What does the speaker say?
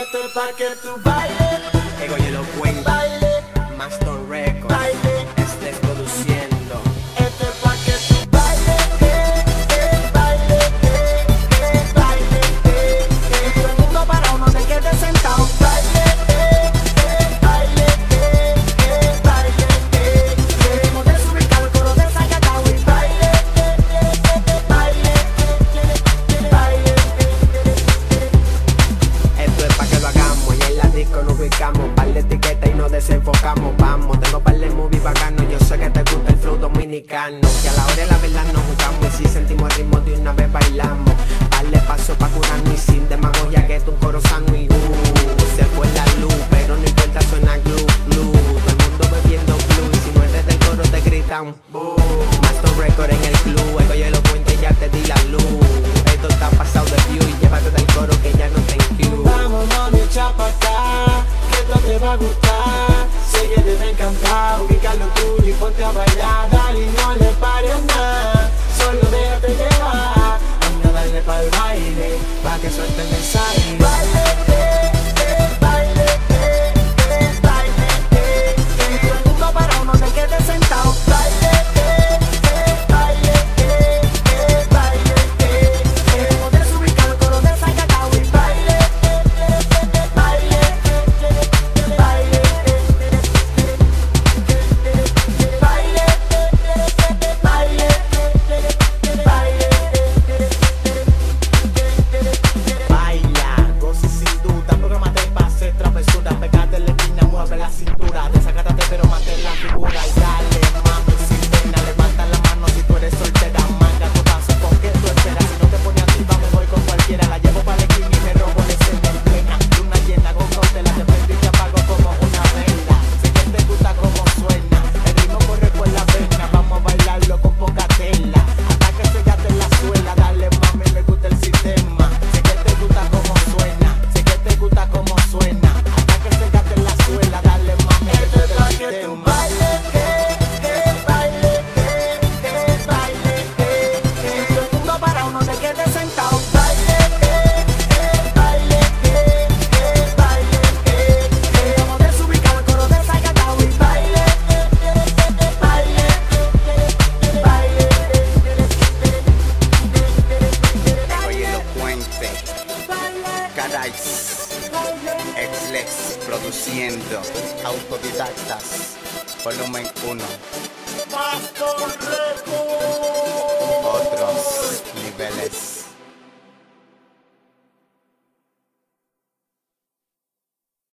Esto es para que tú bailes. Ego y elocuente. sacamos. Par de etiquetas y nos desenfocamos. Vamos, tengo par de movies bacanos. Yo sé que te gusta el flow dominicano. Que a la hora de la verdad nos jugamos. Y si sentimos el ritmo de una vez bailamos. Par de pasos pa' curarnos y sin demagogia que tú un coro sano y uh, Se fue la luz, pero no importa, suena glue, glue. Todo el mundo bebiendo blue. Y si no eres del coro te gritan, Boo. va a gustar que te lo tuyo y ponte a bailar. Dale y no le pares nada Solo déjate llevar. Anda, dale pa'l baile Pa' que suelten el aire Exlex produciendo autodidactas, volumen 1. Otros niveles.